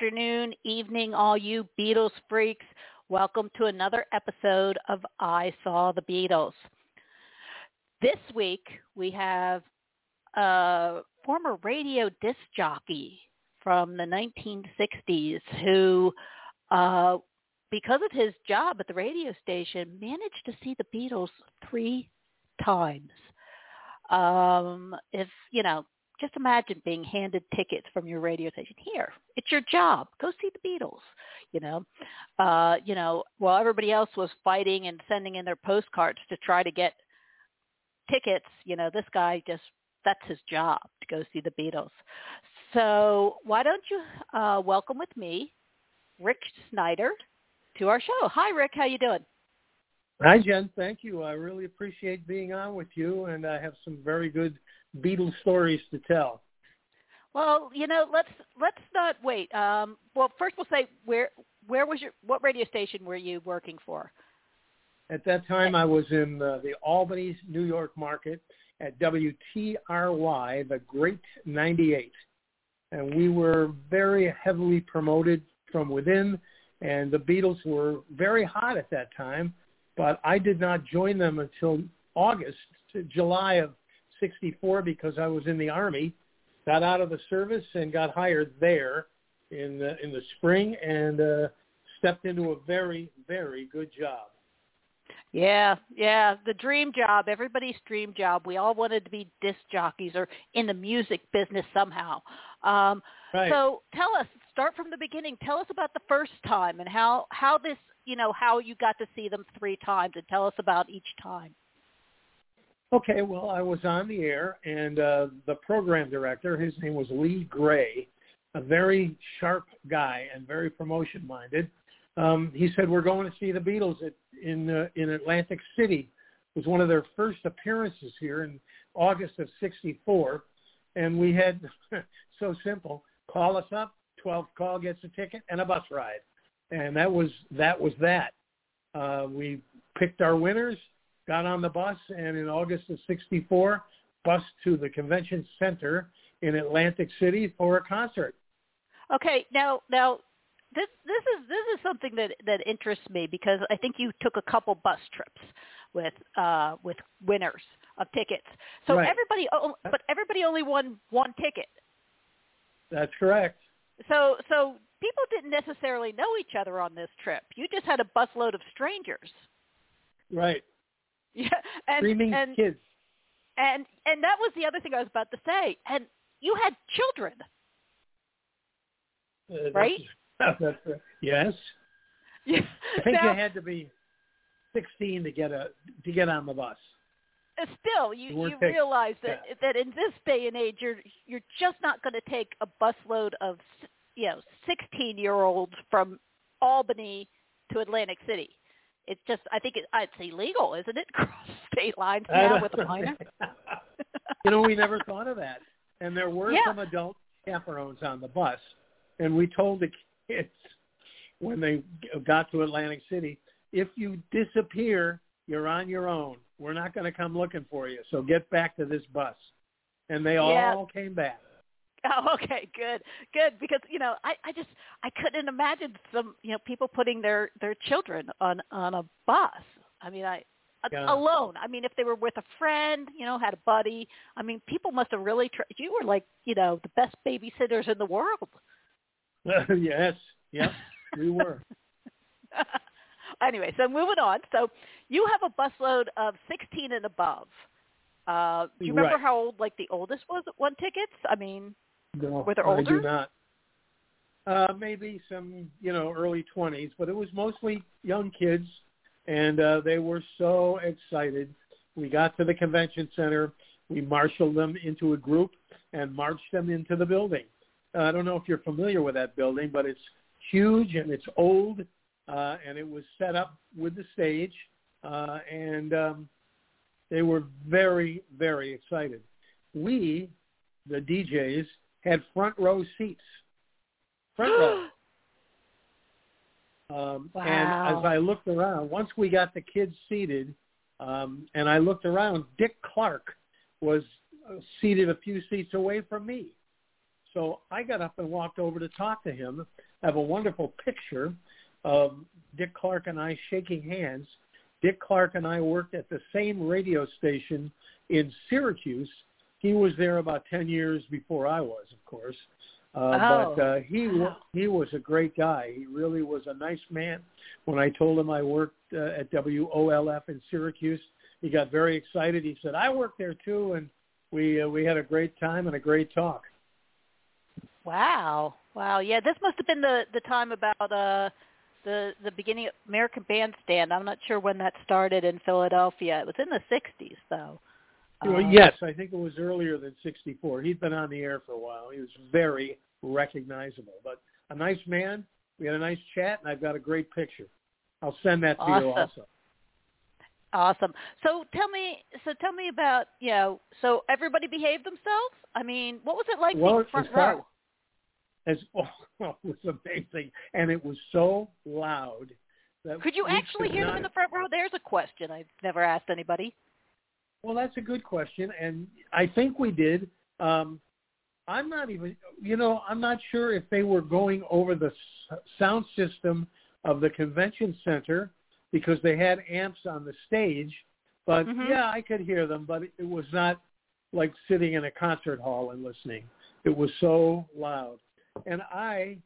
Afternoon, evening, all you Beatles freaks. Welcome to another episode of I Saw the Beatles. This week we have a former radio disc jockey from the 1960s who, uh, because of his job at the radio station, managed to see the Beatles three times. Um, if, you know, just imagine being handed tickets from your radio station. Here, it's your job. Go see the Beatles. You know, uh, you know, while everybody else was fighting and sending in their postcards to try to get tickets, you know, this guy just that's his job to go see the Beatles. So why don't you uh, welcome with me, Rick Snyder, to our show. Hi, Rick. How you doing? Hi, Jen. Thank you. I really appreciate being on with you, and I have some very good Beatles stories to tell. Well, you know, let's let's not wait. Um, well, first we'll say where where was your what radio station were you working for? At that time, I was in uh, the Albany, New York market at WTRY, the Great 98. And we were very heavily promoted from within, and the Beatles were very hot at that time. But I did not join them until August, July of 64 because I was in the Army, got out of the service and got hired there in the, in the spring and uh, stepped into a very, very good job. Yeah, yeah, the dream job, everybody's dream job. We all wanted to be disc jockeys or in the music business somehow. Um, right. So tell us, start from the beginning. Tell us about the first time and how how this, you know, how you got to see them three times, and tell us about each time. Okay, well, I was on the air, and uh, the program director, his name was Lee Gray, a very sharp guy and very promotion-minded. Um, he said, "We're going to see the Beatles at, in uh, in Atlantic City." It was one of their first appearances here in August of '64, and we had so simple: call us up, 12th call gets a ticket and a bus ride, and that was that was that. Uh, we picked our winners got on the bus, and in August of 64, bus to the convention center in Atlantic City for a concert. Okay, now now this this is this is something that that interests me because I think you took a couple bus trips with uh with winners of tickets. So right. everybody but everybody only won one ticket. That's correct. So so people didn't necessarily know each other on this trip. You just had a busload of strangers. Right. Yeah, and Screaming and, kids. And and that was the other thing I was about to say. And you had children, uh, right? That's, that's, uh, yes. Yeah. I think now, you had to be 16 to get a to get on the bus. uh, Still, you You you taking- realize that yeah. that in this day and age, you're you're just not going to take a busload of you know 16 year olds from Albany to Atlantic City. It's just I think it, uh, it's illegal, isn't it? Cross state lines now with a minor. you know, we never thought of that. And there were Yeah. some adult chaperones on the bus, and we told the kids when they got to Atlantic City, if you disappear, you're on your own. We're not going to come looking for you. So get back to this bus. And they Yeah. all came back. Oh, okay, good, good. Because you know, I, I just I couldn't imagine some you know people putting their their children on on a bus. I mean, I Yeah. alone. I mean, if they were with a friend, you know, had a buddy. I mean, people must have really. Tr- you were like you know the best babysitters in the world. yes. Yep. We were. anyway, so moving on. So you have a busload of 16 and above. Uh, do you remember Right. how old, like the oldest was that won tickets? I mean, No, Were they I do not. Uh, maybe some, you know, early 20s, but it was mostly young kids, and uh, they were so excited. We got to the convention center. We marshaled them into a group and marched them into the building. Uh, I don't know if you're familiar with that building, but it's huge and it's old, uh, and it was set up with the stage, uh, and um, they were very, very excited. We, the DJs, had front row seats. Front row. Um, And as I looked around, once we got the kids seated, um, and I looked around, Dick Clark was uh, seated a few seats away from me. So I got up and walked over to talk to him. I have a wonderful picture of Dick Clark and I shaking hands. Dick Clark and I worked at the same radio station in Syracuse. He was there about 10 years before I was, of course. Uh, Oh, but uh, he wow. he was a great guy. He really was a nice man. When I told him I worked uh, at WOLF in Syracuse, he got very excited. He said, "I worked there too," and we uh, we had a great time and a great talk. wow, wow, yeah. This must have been the the time about uh the the beginning of American Bandstand. I'm not sure when that started in Philadelphia. It was in the 60s, though. Well, Um, yes, I think it was earlier than '64. He'd been on the air for a while. He was very recognizable, but a nice man. We had a nice chat, and I've got a great picture. I'll send that to you also. Awesome. So tell me, so tell me about you know. So everybody behaved themselves. I mean, what was it like Well, being front it's not- row? As oh, it was amazing, and it was so loud. That Could you actually hear them in the front row? There's a question I've never asked anybody. Well, that's a good question, and I think we did. Um, I'm not even, you know, I'm not sure if they were going over the s- sound system of the convention center because they had amps on the stage. But Mhm. yeah, I could hear them, but it was not like sitting in a concert hall and listening. It was so loud, and I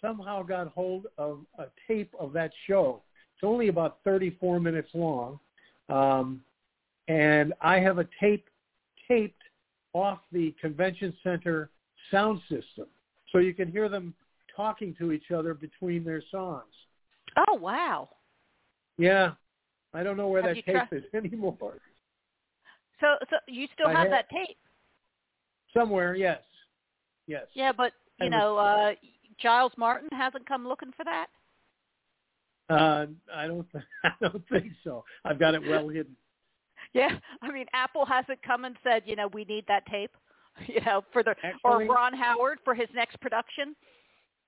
somehow got hold of a tape of that show. It's only about 34 minutes long. Um, and I have a tape taped off the convention center sound system, so you can hear them talking to each other between their songs. Oh wow. Yeah, I don't know where Have that tape is anymore. So so you still have have- that tape? Somewhere, yes, yes. Yeah, but you I was- know, uh Giles Martin hasn't come looking for that. Uh, I don't, I don't think so. I've got it well hidden. Yeah, I mean, Apple hasn't come and said, you know, we need that tape, you know, for the or Ron Howard for his next production.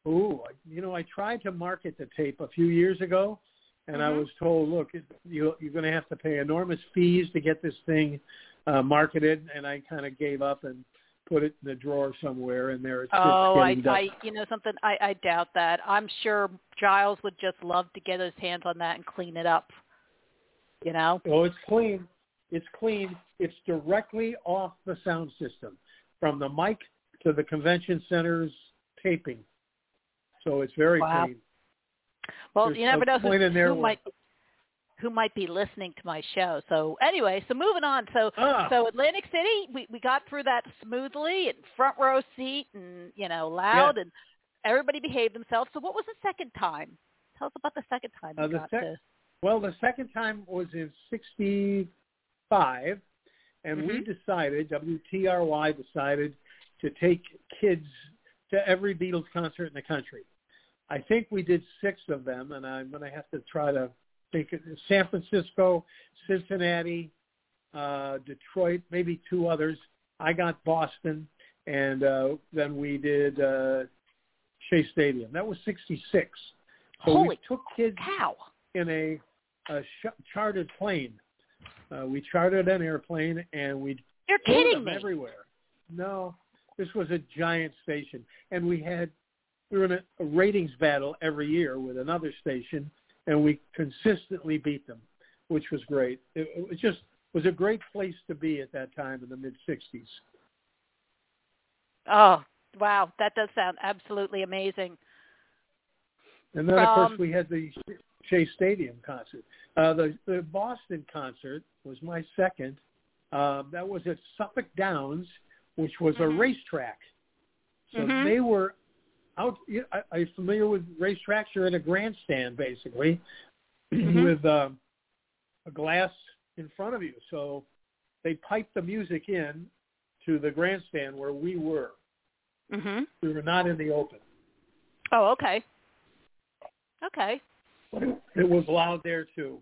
Ooh, you know, I tried to market the tape a few years ago, and I Mhm. was told, look, you, you're going to have to pay enormous fees to get this thing uh, marketed, and I kind of gave up and put it in the drawer somewhere, and there it sits Oh, I, done. I, you know something, I, I doubt that. I'm sure Giles would just love to get his hands on that and clean it up. You know? Oh, it's clean. It's clean. It's directly off the sound system, from the mic to the convention center's taping. So it's very Wow. clean. Well, There's you never know who, who might who might be listening to my show. So anyway, so moving on. So Ah. so Atlantic City, we we got through that smoothly and front row seat and you know loud and everybody behaved themselves. So what was the second time? Tell us about the second time you Uh, the got sec- to. Well, the second time was in '65, and we Mhm. decided, WTRY decided to take kids to every Beatles concert in the country. I think we did six of them, and I'm going to have to try to think. San Francisco, Cincinnati, uh, Detroit, maybe two others. I got Boston, and uh, then we did uh, Shea Stadium. That was '66. So Holy we took kids cow! in a, a sh- chartered plane. Uh, we chartered an airplane and we You're kidding them me. everywhere. No, this was a giant station, and we had we were in a, a ratings battle every year with another station, and we consistently beat them, which was great. It, it just was a great place to be at that time in the mid '60s. Oh Wow, that does sound absolutely amazing. And then, of course, Um, we had the Shea Stadium concert. Uh, the the Boston concert was my second. Uh, that was at Suffolk Downs, which was Mhm. a racetrack. So Mhm. they were out. you- I- Are you familiar with racetracks? You're in a grandstand basically, Mhm. with uh, a glass in front of you. So they piped the music in to the grandstand where we were. Mhm. We were not in the open. Oh, okay. Okay. It, it was loud there too.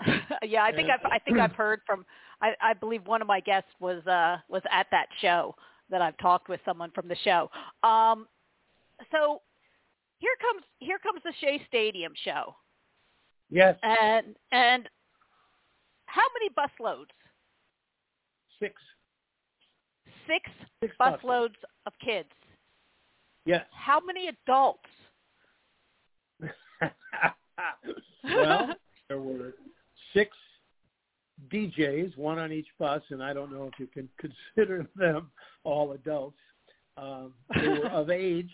yeah, I think I've I think I've heard from I, I believe one of my guests was uh was at that show that I've talked with someone from the show. Um so here comes here comes the Shea Stadium show. Yes, And and how many bus loads? six. Six Six bus buses. loads of kids. Yes. How many adults? well, there were six DJs, one on each bus, and I don't know if you can consider them all adults. Um, they were of age,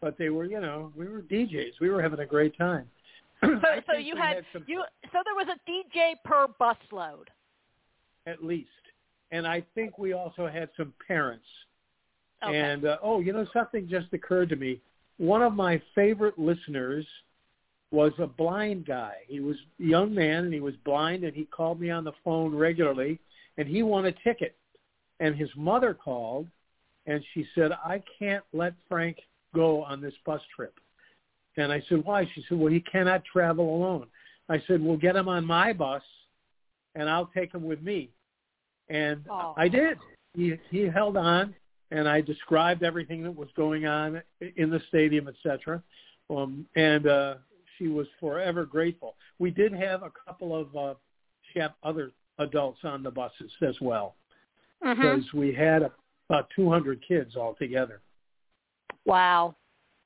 but they were, you know, we were DJs. We were having a great time. So, so you we had, some, you so there was a DJ per bus load. at least, and I think we also had some parents. Okay. And uh, oh, you know, something just occurred to me. One of my favorite listeners was a blind guy. He was a young man and he was blind and he called me on the phone regularly and he won a ticket. And his mother called and she said, I can't let Frank go on this bus trip. And I said, why? She said, well, he cannot travel alone. I said, well, get him on my bus and I'll take him with me. And Oh. I did. He, he held on and I described everything that was going on in the stadium, etc. Um, and uh, she was forever grateful. We did have a couple of uh, chef other adults on the buses as well Mm-hmm. because we had about 200 kids altogether. Wow.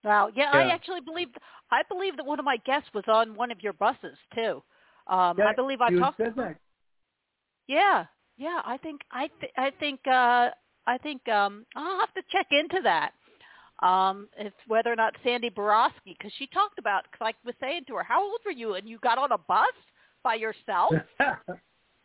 Wow. Yeah, I actually believe I believe that one of my guests was on one of your buses too. Um Yeah, I believe I talked said that. Yeah. Yeah, I think I th- I think uh I think um I'll have to check into that. Um if whether or not Sandy Borowski cuz she talked about cause I was saying to her, "How old were you and you got on a bus by yourself?"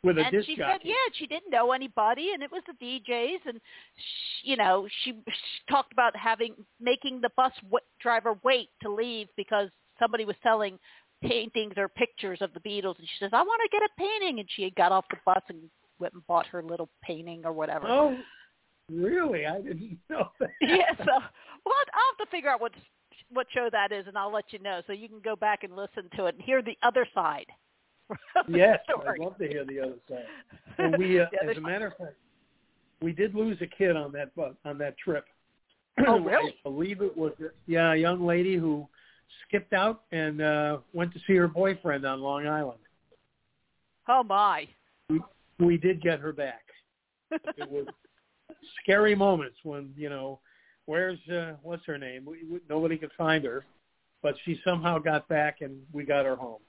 With a and disc she jockey. said, yeah, she didn't know anybody, and it was the DJs, and she, you know, she, she talked about having making the bus w- driver wait to leave because somebody was selling paintings or pictures of the Beatles, and she says, I want to get a painting, and she had got off the bus and went and bought her little painting or whatever. Oh, really? I didn't know that. yeah, so well, I'll have to figure out what what show that is, and I'll let you know so you can go back and listen to it and hear the other side. Yes. I'd love to hear the other side. And we, uh, Yeah, as a matter of fact, we did lose a kid on that on that trip. Oh, really? I believe it was yeah, a young lady who skipped out and uh went to see her boyfriend on Long Island. Oh my. We, we did get her back. It was scary moments when you know, where's uh, what's her name? We, we, nobody could find her, but she somehow got back and we got her home.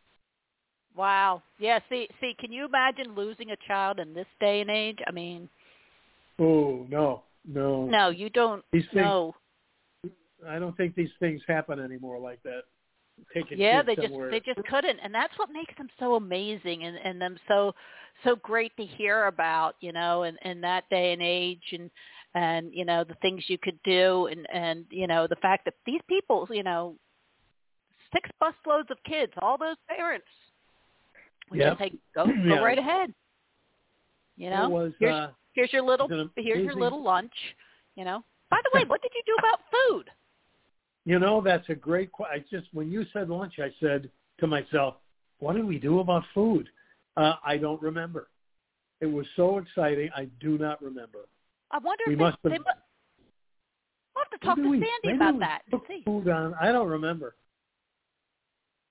Wow. Yeah, see see, can you imagine losing a child in this day and age? I mean, Oh no, no, no, you don't These things- know. I don't think these things happen anymore like that. Take a Yeah, they just they just couldn't, and that's what makes them so amazing and and them so so great to hear about, you know, in in that day and age and and you know the things you could do and and you know the fact that these people, you know, six busloads of kids, all those parents, we Yep. just say go go Yeah. right ahead. You know, was here's, uh, here's your little here's your little lunch. You know. By the way, what did you do about food? You know, that's a great question. I just when you said lunch, I said to myself, "What did we do about food?" Uh, I don't remember. It was so exciting. I do not remember. I wonder We if they, must have- they mu- I'll have to talk to Sandy about that. Food on. I don't remember.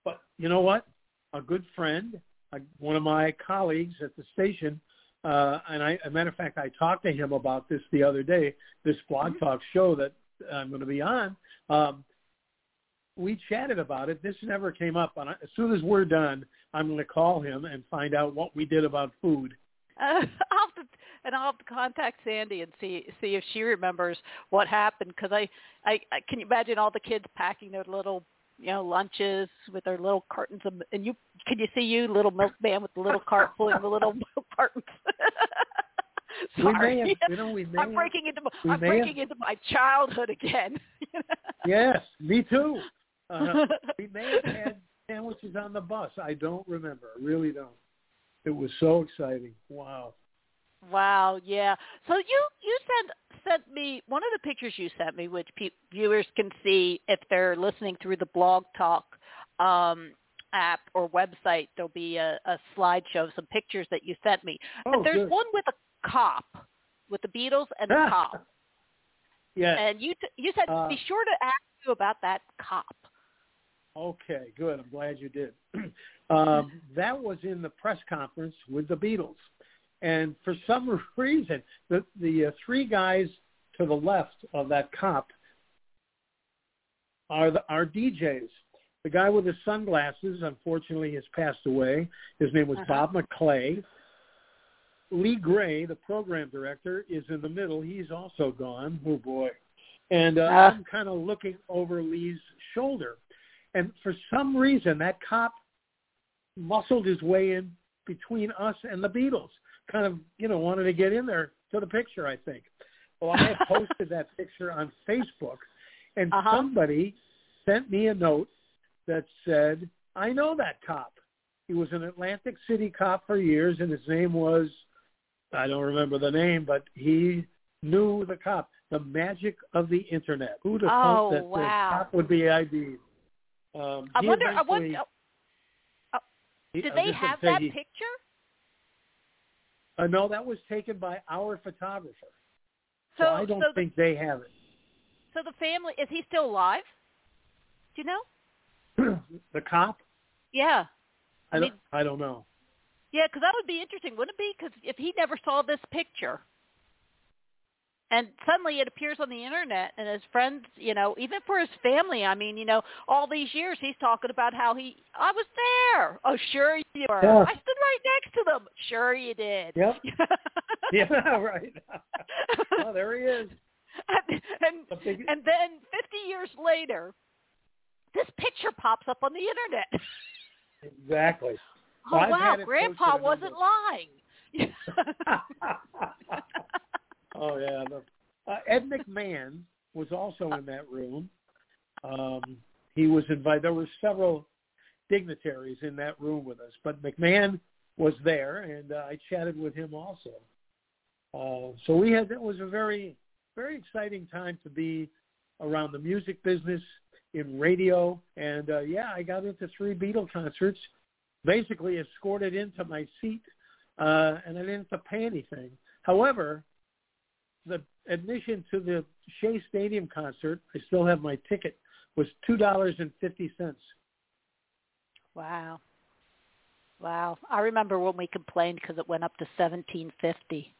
But you know what? A good friend, a, one of my colleagues at the station, uh, and I, a matter of fact, I talked to him about this the other day. This blog Mm-hmm. talk show that I'm going to be on. Um, we chatted about it. This never came up. And as soon as we're done, I'm going to call him and find out what we did about food. Uh, I'll have to, and I'll have to contact Sandy and see see if she remembers what happened because I, I I can you imagine all the kids packing their little you know, lunches with their little cartons of, and you can you see you, little milkman with the little cart pulling the little milk cartons. Sorry. have, you know, I'm have- breaking into my, I'm breaking into my childhood again. Yes, me too. Uh, we may have had sandwiches on the bus. I don't remember. I really don't. It was so exciting. Wow. Wow, yeah. So you you sent sent me one of the pictures you sent me, which pe- viewers can see if they're listening through the Blog Talk um, app or website. There'll be a, a slideshow of some pictures that you sent me. Oh, and there's good. one with a cop, with the Beatles and the cop. Yes. And you t- you said Uh, be sure to ask you about that cop. Okay, good. I'm glad you did. um, that was in the press conference with the Beatles, and for some reason, the the uh, three guys to the left of that cop are the are DJs. The guy with the sunglasses, unfortunately, has passed away. His name was Uh-huh. Bob McClay. Lee Gray, the program director, is in the middle. He's also gone. Oh boy! And uh, Ah. I'm kind of looking over Lee's shoulder, and for some reason, that cop muscled his way in between us and the Beatles. Kind of, you know, wanted to get in there to the picture. I think. Well, I posted that picture on Facebook, and Uh-huh. somebody sent me a note that said, "I know that cop. He was an Atlantic City cop for years, and his name was I don't remember the name, but he knew the cop. The magic of the internet. Who'd have Oh, thought that wow. the cop would be ID'd? Um, I wonder. I wonder. uh, he- Did they have that he- picture? Uh, no, that was taken by our photographer. So, So, I don't so the think they have it. So the family is he still alive? Do you know? the cop? Yeah, I, I don't. I don't know. Yeah, because that would be interesting, wouldn't it be? Because if he never saw this picture, and suddenly it appears on the internet, and his friends, you know, even for his family, I mean, you know, all these years he's talking about how he, I was there. Oh, sure you were. Yeah. I stood right next to them. Sure you did. Yep. Yeah, right. oh, there he is. and, and big- and then 50 years later, this picture pops up on the internet. Exactly. Oh I've wow, Grandpa wasn't lying. oh yeah. The, uh, Ed McMahon was also in that room. Um, he was invited. There were several dignitaries in that room with us, but McMahon was there, and uh, I chatted with him also. Uh, so we had that was a very very exciting time to be around the music business in radio, and uh, yeah, I got into three Beatle concerts. Basically, escorted into my seat, uh, and I didn't have to pay anything. However, the admission to the Shea Stadium concert, I still have my ticket, was two dollars and fifty cents. wow, wow. I remember when we complained because it went up to 1750.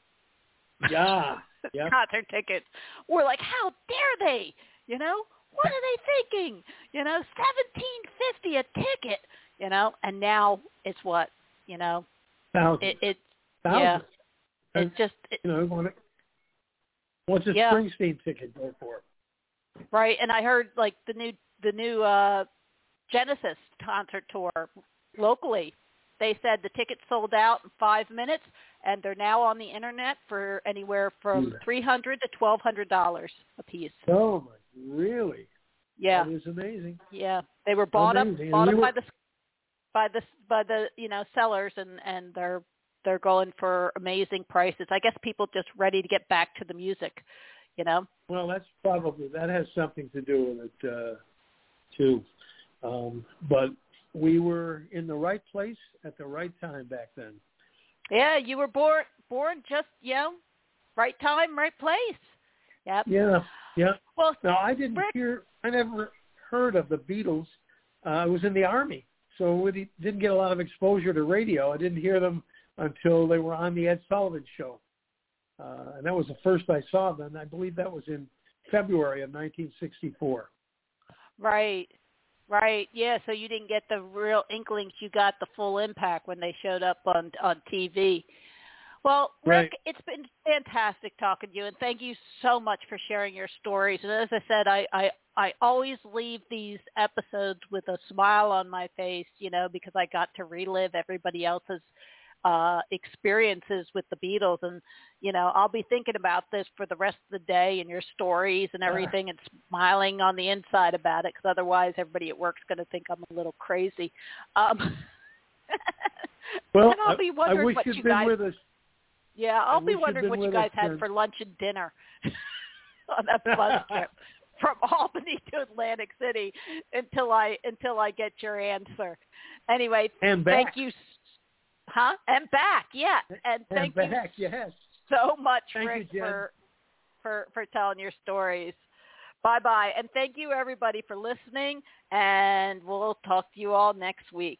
Yeah, yeah. concert tickets. We're like, how dare they? You know, what are they thinking? You know, seventeen fifty a ticket. You know, and now it's what? You know, Thousands. it, it's Thousands. yeah, it's just it, you know, it. What's a Yeah. Springsteen ticket go for? right. And I heard like the new the new uh Genesis concert tour locally. They said the tickets sold out in five minutes, and they're now on the internet for anywhere from Yeah. three hundred to twelve hundred dollars a piece. Oh my, really? Yeah. that is amazing. Yeah, they were bought up Amazing. And bought up by the by the by the you know sellers, and and they're they're going for amazing prices. I guess people just ready to get back to the music, you know. Well, that's probably that has something to do with it uh, too. Um, but we were in the right place at the right time back then. Yeah, you were born born just you know, right time, right place. Yep. Yeah, yeah. Well, Now I didn't Rick- hear. I never heard of the Beatles. Uh, I was in the army, so we didn't get a lot of exposure to radio. I didn't hear them until they were on the Ed Sullivan Show, uh, and that was the first I saw them. I believe that was in February of 1964. right. Right. Yeah, so you didn't get the real inklings, you got the full impact when they showed up on on TV. Well, Rick, Right. it's been fantastic talking to you, and thank you so much for sharing your stories. And as I said, I, I I always leave these episodes with a smile on my face, you know, because I got to relive everybody else's uh experiences with the Beatles and you know I'll be thinking about this for the rest of the day and your stories and everything and smiling on the inside about it because otherwise everybody at work's going to think I'm a little crazy. Um well, and I'll be I, I wish what you'd you been guys with us. Yeah, I'll be wondering what you guys had for lunch and dinner on that bus trip from Albany to Atlantic City until I until I get your answer. Anyway, And back. thank you. Huh? And back, yeah. And thank and you back, yes. so much, Thank Rick, Jen. for for for telling your stories. Bye bye, and thank you everybody for listening. And we'll talk to you all next week.